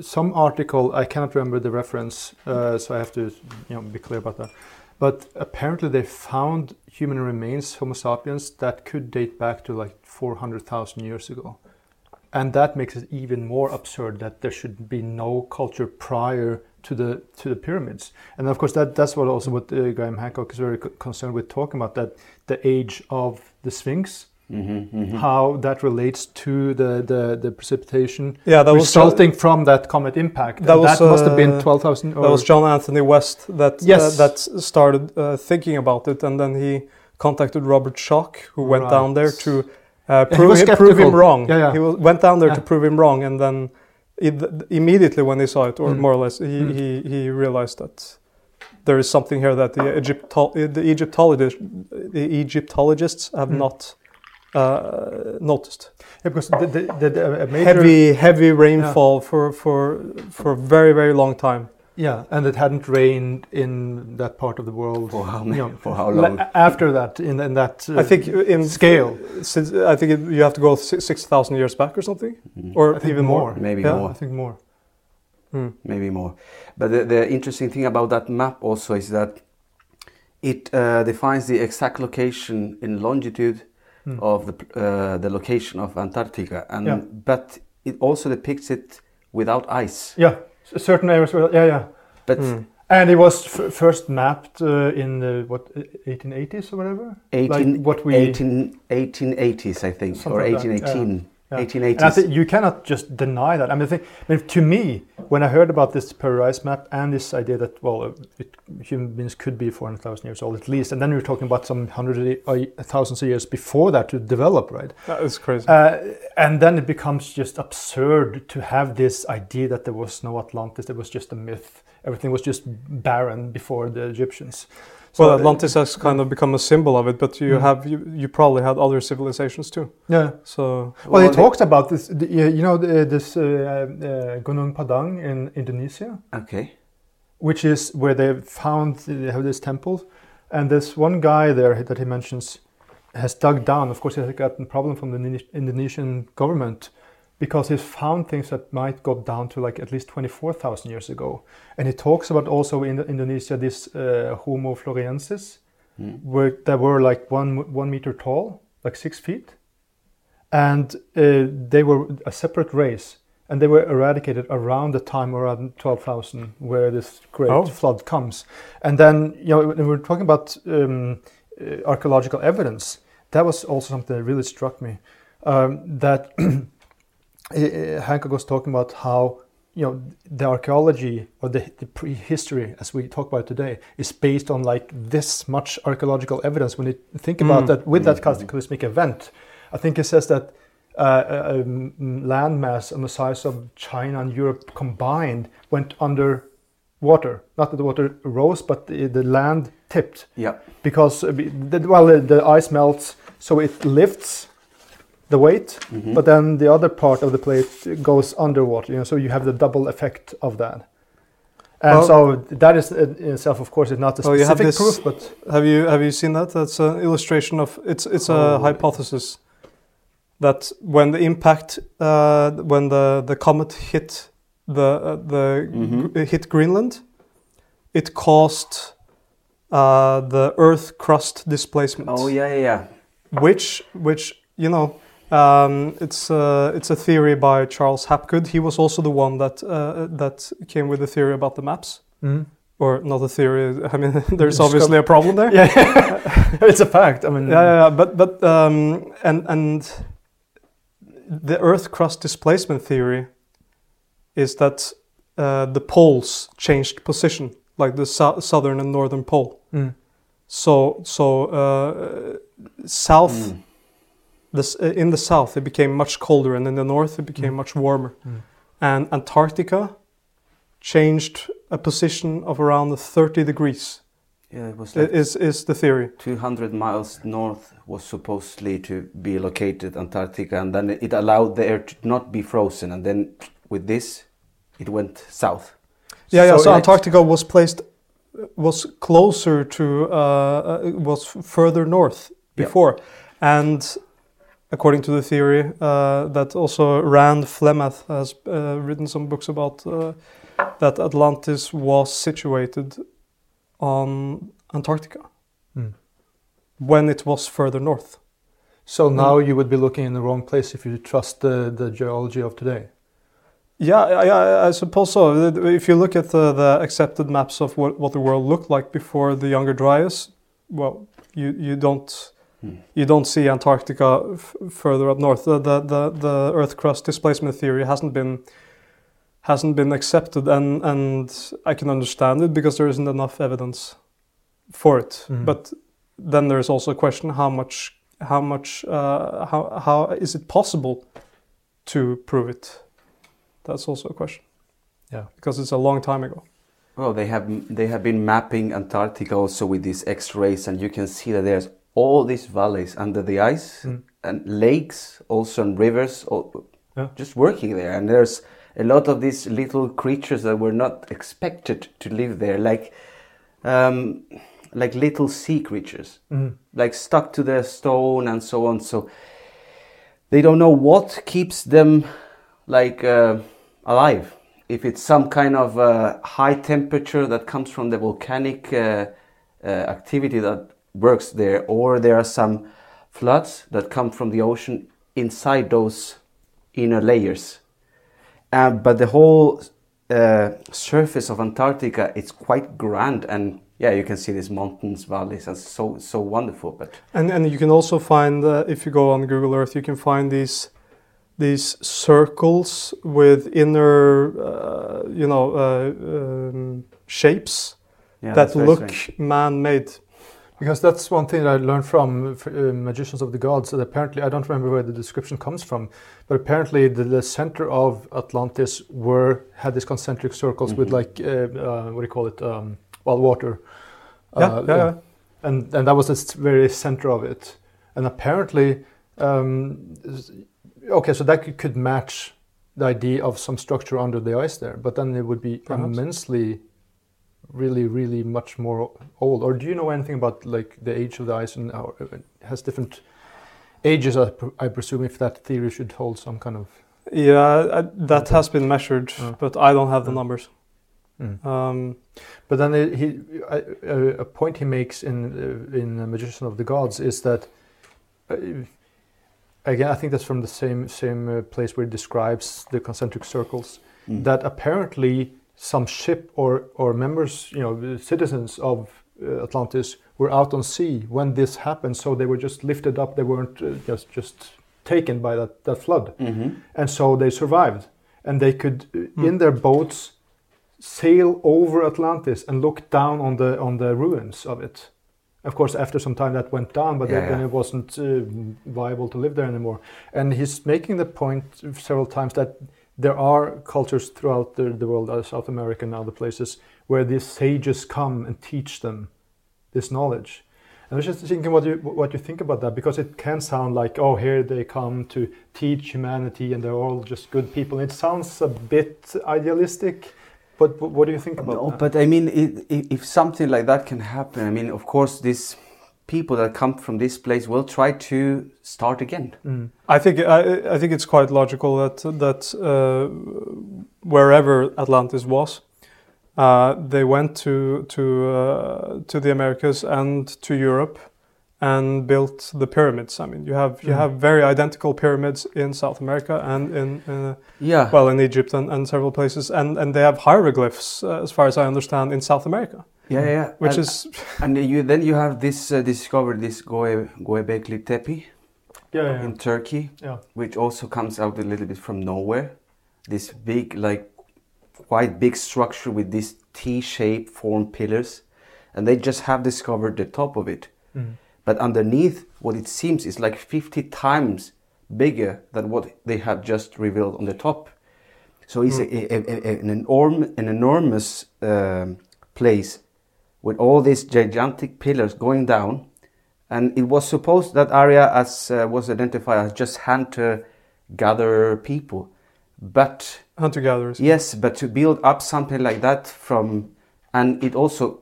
some article. I cannot remember the reference, uh, so I have to you know be clear about that. But apparently, they found human remains, Homo sapiens, that could date back to like 400,000 years ago, and that makes it even more absurd that there should be no culture prior to the to the pyramids. And of course, that that's what also what uh, Graham Hancock is very co- concerned with talking about that the age of the Sphinx Mm-hmm, how that relates to the, the, the precipitation Yeah, that was resulting from that comet impact. That was, that must have been uh, 12,000 That was John Anthony West that Yes. uh, that started uh, thinking about it, and then he contacted Robert Schoch, who went down there to uh, he prove, was him, prove him wrong. Yeah, yeah. He was, went down there to prove him wrong, and then it, immediately when he saw it, or Mm. more or less, he, Mm. he, he realized that there is something here that the, Egyptol- the Egyptologists the Egyptologists have Mm. not uh, noticed. Yeah, because the, the, the, the a major, Heavy heavy rainfall for for for a very very long time. yeah, and it hadn't rained in that part of the world. For how you many? know, For how long? After that, in, in that uh, I think in scale, since I think it, you have to go six thousand years back or something, Mhm. or I think even more. Maybe Yeah. more. I think more. Hmm. maybe more. But the, the interesting thing about that map also is that it uh, defines the exact location in longitude Hmm. of the uh, the location of Antarctica, and Yeah. but it also depicts it without ice. Yeah, certain areas. Were, yeah, yeah. But Mm. And it was f- first mapped uh, in the what 1880s or whatever. 18, like what we 18, 1880s, I think, or like that, 1818. And I 1880s. think you cannot just deny that. I mean, I think, I mean, to me, when I heard about this Paradise map and this idea that well, uh, it, human beings could be 400,000 years old at least, and then we are talking about some hundreds of thousands of years before that to develop, right? That is crazy. Uh, and then it becomes just absurd to have this idea that there was no Atlantis, there was just a myth. Everything was just barren before the Egyptians. Well, uh, Atlantis has kind of become a symbol of it, but you Mm. have you, you probably had other civilizations too. Yeah. So Well, Well, he they- talks about this. The, you you know, the, this uh, uh, Gunung Padang in Indonesia. Okay. which is where they found they have this temple, and this one guy there that he mentions has dug down. Of course, he has gotten a problem from the Indonesian government because he's found things that might go down to like at least twenty four thousand years ago. And he talks about also in Indonesia this uh, Homo floresiensis, Mm. where that were like one one meter tall, like six feet, and uh, they were a separate race, and they were eradicated around the time around twelve thousand, where this great Oh. flood comes. And then you know when we're talking about um, uh, archaeological evidence. That was also something that really struck me. Um, that Hancock was talking about how you know the archaeology or the, the prehistory as we talk about today is based on like this much archaeological evidence when you think about Mm. that with that Mm. cataclysmic event i think it says that uh, a, a landmass on the size of china and europe combined went under water not that the water rose but the, the land tipped Yeah. because uh, well the, the ice melts so it lifts the weight Mhm. but then the other part of the plate goes underwater you know so you have the double effect of that and so that is in itself of course is not a Oh, you have specific this- proof but have you have you seen that? That's an illustration of it's it's a Oh. hypothesis that when the impact uh, when the the comet hit the uh, the Mhm. gr- hit Greenland, it caused uh, the Earth crust displacement. Oh yeah, yeah, yeah. which which you know um, it's uh, it's a theory by Charles Hapgood. He was also the one that uh, that came with the theory about the maps, or not a theory. I mean, there's Discover- obviously a problem there. yeah it's a fact i mean yeah, yeah, yeah. But but um, and and the Earth crust displacement theory is that uh, the poles changed position, like the sou- southern and northern pole. Mm. So so uh, south. Mm. This, uh, in the south it became much colder and in the north it became Mm. much warmer Mm. and antarctica changed a position of around 30 degrees Yeah, it was like is, is the theory 200 miles north was supposedly to be located Antarctica, and then it allowed the air to not be frozen, and then with this, it went south. yeah yeah So so antarctica was placed was closer to uh, uh, was further north Yeah. before and according to the theory uh, that also Rand Flem-Ath has uh, written some books about, uh, that Atlantis was situated on Antarctica Mm. when it was further north. So now you would be looking in the wrong place if you trust the, the geology of today. Yeah, I, I, I suppose so. If you look at the, the accepted maps of what, what the world looked like before the Younger Dryas, well, you, you don't You don't see Antarctica f- further up north. The, the the the Earth crust displacement theory hasn't been hasn't been accepted, and and I can understand it because there isn't enough evidence for it. Mhm. But then there's also a question: how much how much uh, how how is it possible to prove it? That's also a question. Yeah. because it's a long time ago. Well, they have they have been mapping Antarctica also with these X-rays, and you can see that there's all these valleys under the ice Mm. and lakes, also and rivers, all, Yeah. just working there. And there's a lot of these little creatures that were not expected to live there, like um, like little sea creatures, Mm. like stuck to the stone and so on. So they don't know what keeps them like uh, alive. If it's some kind of uh, high temperature that comes from the volcanic uh, uh, activity that works there, or there are some floods that come from the ocean inside those inner layers. Uh, but the whole uh, surface of Antarctica it's quite grand, and yeah, you can see these mountains, valleys, and so so wonderful. But And and you can also find uh, if you go on Google Earth, you can find these these circles with inner uh, you know uh, um, shapes yeah, that look man-made. Because that's one thing that I learned from uh, Magicians of the Gods. That apparently, I don't remember where the description comes from, but apparently the, the center of Atlantis were had these concentric circles with Mhm. like uh, uh, what do you call it? Um, well, water. Yeah, Uh, yeah, yeah. and and that was the very center of it. And apparently, um, okay, so that could, could match the idea of some structure under the ice there, but then it would be Perhaps. immensely, really, really much more old. Or do you know anything about like the age of the ice and how it has different ages? I, pr- I presume if that theory should hold some kind of. Yeah, I, that has been measured, Uh. but I don't have the Uh. numbers. Um, But then it, he, I, a, a point he makes in uh, in uh, Magician of the Gods is that uh, again I think that's from the same same uh, place where he describes the concentric circles. Mm. That apparently some ship or or members, you know, citizens of uh, Atlantis were out on sea when this happened, so they were just lifted up. They weren't uh, just just taken by that that flood Mhm. and so they survived and they could Hmm. in their boats sail over atlantis and look down on the on the ruins of it of course after some time that went down but Yeah, then, then yeah. it wasn't uh, viable to live there anymore and he's making the point several times that there are cultures throughout the, the world uh, south america and other places where these sages come and teach them this knowledge and I was just thinking what you what you think about that because it can sound like oh here they come to teach humanity and they're all just good people. It sounds a bit idealistic, but wh- what do you think about No, that? but I mean, i- i- if something like that can happen, I mean, of course, these people that come from this place will try to start again. Mm. I think I, I think it's quite logical that that uh, wherever Atlantis was, uh, they went to to uh, to the Americas and to Europe and built the pyramids. I mean, you have you Mhm. have very identical pyramids in South America and in uh, Yeah. well in Egypt and, and several places, and and they have hieroglyphs uh, as far as I understand in South America, yeah, yeah. which and, is and you then you have this uh, discovered this Goe Göbekli Tepe Yeah, yeah, in Turkey, yeah. which also comes out a little bit from nowhere. This big, like, quite big structure with these T-shaped formed pillars, and they just have discovered the top of it. Mm. But underneath, what it seems is like 50 times bigger than what they have just revealed on the top. So it's a, a, a- an, enorm, an enormous um, place with all these gigantic pillars going down. And it was supposed that area as uh, was identified as just hunter gatherer people. But hunter gatherers. Yes, but to build up something like that from, and it also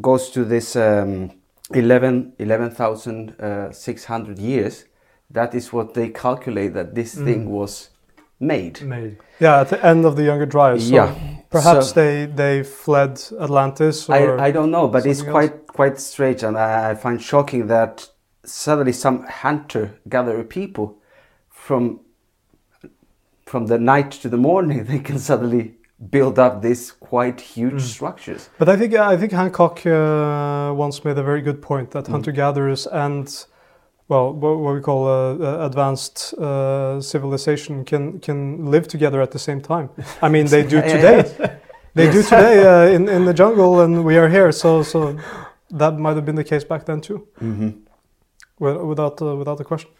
goes to this um, 11 11,600 years that is what they calculate that this Mm. thing was made. Made. Yeah, at the end of the Younger Dryas. So Yeah. Perhaps So- they they fled Atlantis. Or, I, I don't know, but it's something quite quite strange, and I, I find shocking that suddenly some hunter gatherer people from from the night to the morning they can suddenly build up these quite huge Mm. structures. But I think I think Hancock uh, once made a very good point that Mm. hunter gatherers and well, what, what we call uh, uh, advanced uh, civilization can can live together at the same time. I mean, they do Yeah, yeah, today. They do today uh, in in the jungle, and we are here. So so that might have been the case back then too, Mm-hmm. without uh, without a question.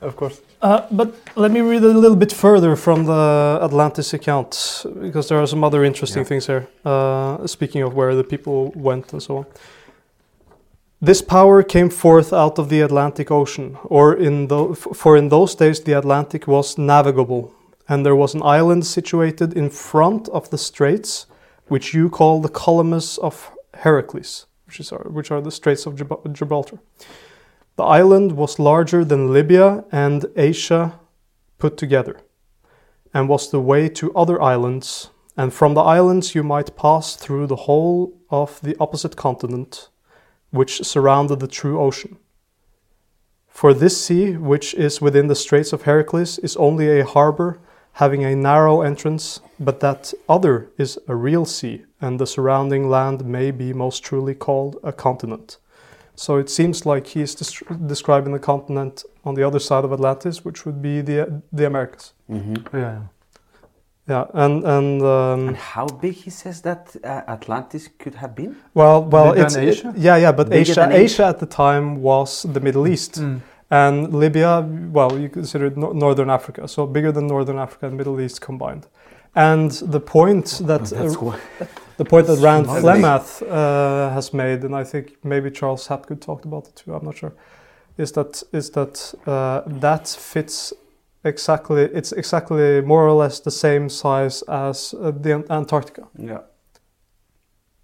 Of course. Uh, but let me read a little bit further from the Atlantis account because there are some other interesting Yeah. things here. Uh, speaking of where the people went and so on. This power came forth out of the Atlantic Ocean, or in the, for in those days the Atlantic was navigable, and there was an island situated in front of the straits, which you call the Columns of Heracles, which, is, which are the Straits of Gib- Gibraltar. The island was larger than Libya and Asia put together, and was the way to other islands. And from the islands you might pass through the whole of the opposite continent, which surrounded the true ocean. For this sea, which is within the Straits of Heracles, is only a harbor having a narrow entrance, but that other is a real sea, and the surrounding land may be most truly called a continent. So it seems like he is describing the continent on the other side of Atlantis, which would be the the Americas. Mm-hmm. Yeah. Yeah, and and um, And how big he says that uh, Atlantis could have been? well, well, it's Asia? yeah, yeah, but Bigger Asia, Asia. Asia at the time was the Middle East, Mm. and Libya, well, you consider it no- Northern Africa, so bigger than Northern Africa and Middle East combined. And the point that That's uh, the point that Rand. Flem-Ath uh, has made, and I think maybe Charles Hapgood talked about it too. I'm not sure. Is that is that uh, that fits exactly? It's exactly more or less the same size as uh, the Antarctica, Yeah.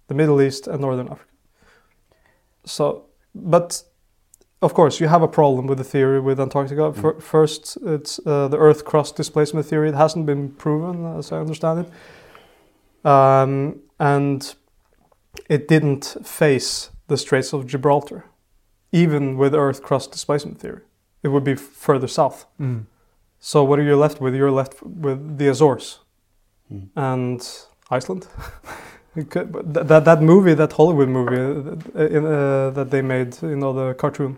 the Middle East, and Northern Africa. So, but of course, you have a problem with the theory with Antarctica. Fir- First, it's uh, the Earth crust displacement theory. It hasn't been proven, as I understand it, um, and it didn't face the Straits of Gibraltar, even with Earth crust displacement theory. It would be further south. Mm. So what are you left with? You're left with the Azores Mm. and Iceland. It could- but th- that that movie, that Hollywood movie uh, in, uh, that they made, you know, the cartoon,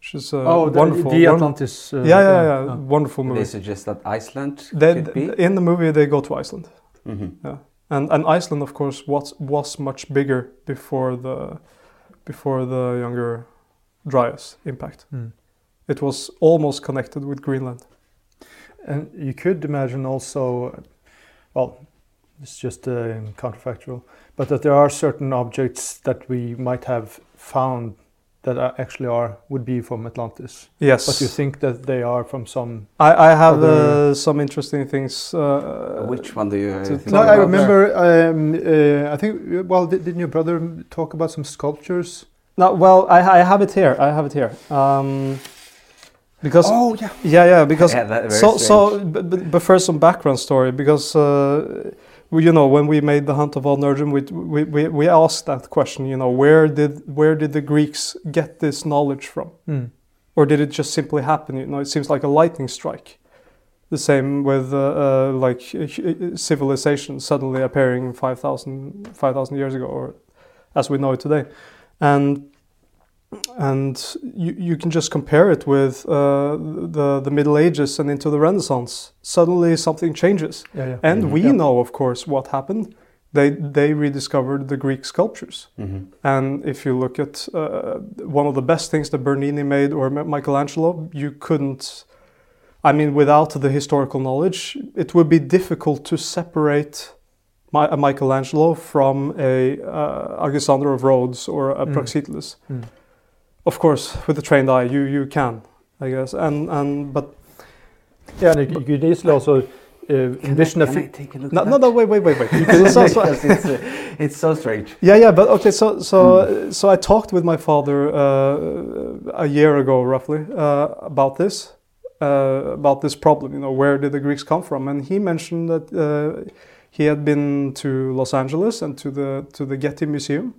which is uh, oh, wonderful. the won- Atlantis. Uh, yeah, yeah, yeah, oh. wonderful movie. They suggest that Iceland They, could be. in the movie, they go to Iceland, Mm-hmm. and and Iceland, of course, was was much bigger before the before the younger Dryas impact. Mm. It was almost connected with Greenland. And you could imagine also, well, it's just uh, counterfactual, but that there are certain objects that we might have found that are actually are would be from Atlantis. Yes, But you think that they are from some? I, I have Other- uh, some interesting things. Uh, Which one do you uh, to- think No, talk I remember. Um, uh, I think. Well, di- didn't your brother talk about some sculptures? No, well, I, I have it here. I have it here. Um, because Oh yeah. yeah, yeah, because Yeah, that- very so so. strange. But, but, but first, some background story because uh, we, you know when we made the hunt of all Nurgen, we, we we we asked that question. You know, where did where did the Greeks get this knowledge from, Mm. or did it just simply happen? You know, it seems like a lightning strike. The same with uh, uh, like uh, civilization suddenly appearing 5,000 5,000 years ago, or as we know it today, and and you, you can just compare it with uh, the the Middle Ages and into the Renaissance. Suddenly something changes, Yeah, yeah. and Mhm. we Yeah. know, of course, what happened. They they rediscovered the Greek sculptures. Mm-hmm. And if you look at uh, one of the best things that Bernini made or Michelangelo, you couldn't. I mean, without the historical knowledge, it would be difficult to separate Mi- a Michelangelo from a uh, Alexander of Rhodes or a Mm. Praxiteles. Mm. Of course, with a trained eye, you you can, I guess. And and but Yeah, and you, you could easily also uh, envision a Can I take a look No, at no, no, wait, wait, wait, wait. So- so- Because it's, uh, it's so strange. Yeah, yeah, but okay. So, so, so I talked with my father uh, a year ago, roughly, uh, about this, uh, about this problem. You know, where did the Greeks come from? And he mentioned that uh, he had been to Los Angeles and to the to the Getty Museum,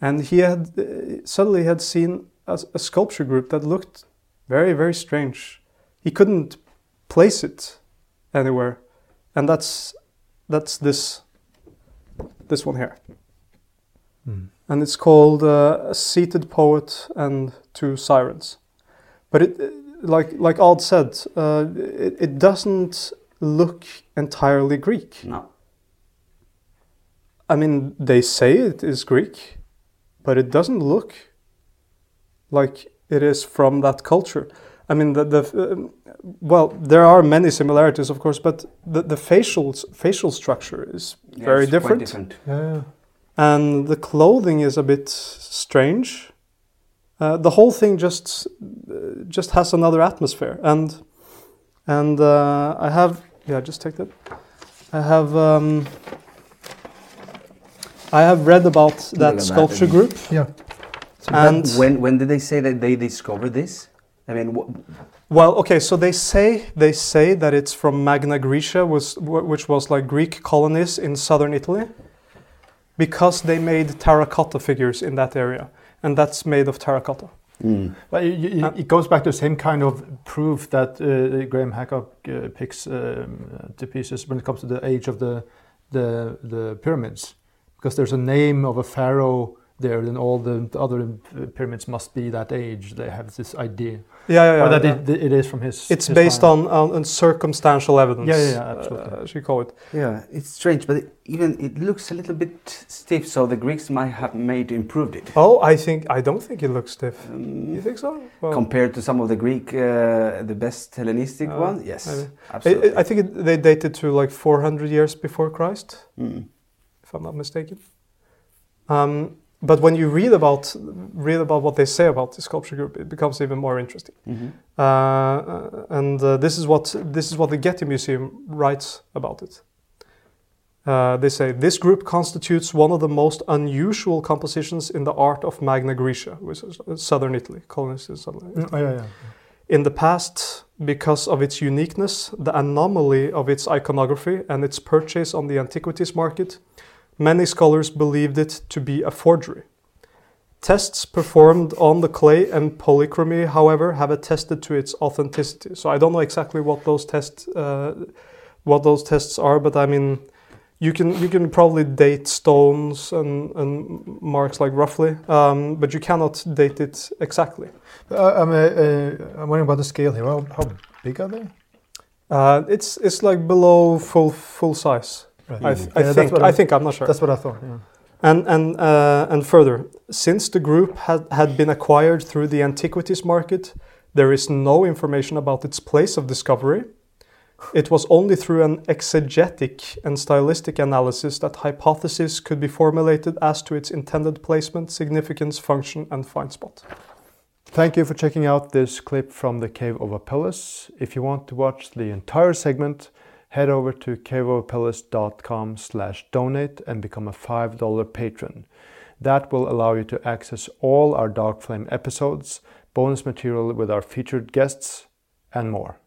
and he had uh, suddenly had seen a, a sculpture group that looked very, very strange. He couldn't place it anywhere, and that's that's this this one here. And it's called uh, a seated poet and two sirens. But it like like Odd said uh, it, it doesn't look entirely greek. No. i mean they say it is greek but it doesn't look like it is from that culture i mean the, the um, well there are many similarities of course but the, the facial facial structure is Yeah, very it's quite different different. Yeah. and the clothing is a bit strange. Uh, the whole thing just uh, just has another atmosphere, and and uh, I have yeah, just take that. I have um, I have read about that that, sculpture and- group, Yeah. and when when did they say that they discovered this? I mean, wh- well, okay, so they say they say that it's from Magna Graecia, was which was like Greek colonies in southern Italy, because they made terracotta figures in that area, and that's made of terracotta. Mm. But you, you, Uh, it goes back to the same kind of proof that uh, Graham Hancock uh, picks um, uh, to pieces when it comes to the age of the the the pyramids, because there's a name of a pharaoh there, then all the other pyramids must be that age. They have this idea, Yeah, yeah, yeah. or that yeah. it, it is from his. It's his based on, on, on circumstantial evidence. Yeah, yeah, yeah, absolutely. Uh, as you call it. Yeah, it's strange, but it, even it looks a little bit stiff. So the Greeks might have made improved it Oh, I think I don't think it looks stiff. You um, think so? Well, compared to some of the Greek, uh, the best Hellenistic Uh, one. Yes, maybe. I, absolutely. I think it, they dated to like 400 years before Christ, Mm. If I'm not mistaken. Um, but when you read about read about what they say about the sculpture group, it becomes even more interesting. Mhm. Uh, and uh, this is what this is what the Getty Museum writes about it. Uh, they say this group constitutes one of the most unusual compositions in the art of Magna Graecia, which is uh, southern Italy, in southern Italy. Mm, oh, yeah, yeah. In the past, because of its uniqueness, the anomaly of its iconography, and its purchase on the antiquities market, many scholars believed it to be a forgery. Tests performed on the clay and polychromy, however, have attested to its authenticity. So I don't know exactly what those tests, uh, what those tests are, but I mean, you can you can probably date stones and, and marks like roughly, um, but you cannot date it exactly. Uh, I'm, uh, I'm wondering about the scale here. How, how big are they? Uh, it's it's like below full full size. Right. I, th- Yeah, I that's think I I- think I'm not sure. That's what I thought. Yeah. And and uh, and further, since the group had had been acquired through the antiquities market, there is no information about its place of discovery. It was only through an exegetic and stylistic analysis that hypotheses could be formulated as to its intended placement, significance, function, and find spot. Thank you for checking out this clip from the Cave of Apelles. If you want to watch the entire segment, head over to caveofapelles.com slash donate and become a $5 patron. That will allow you to access all our Dark Flame episodes, bonus material with our featured guests, and more.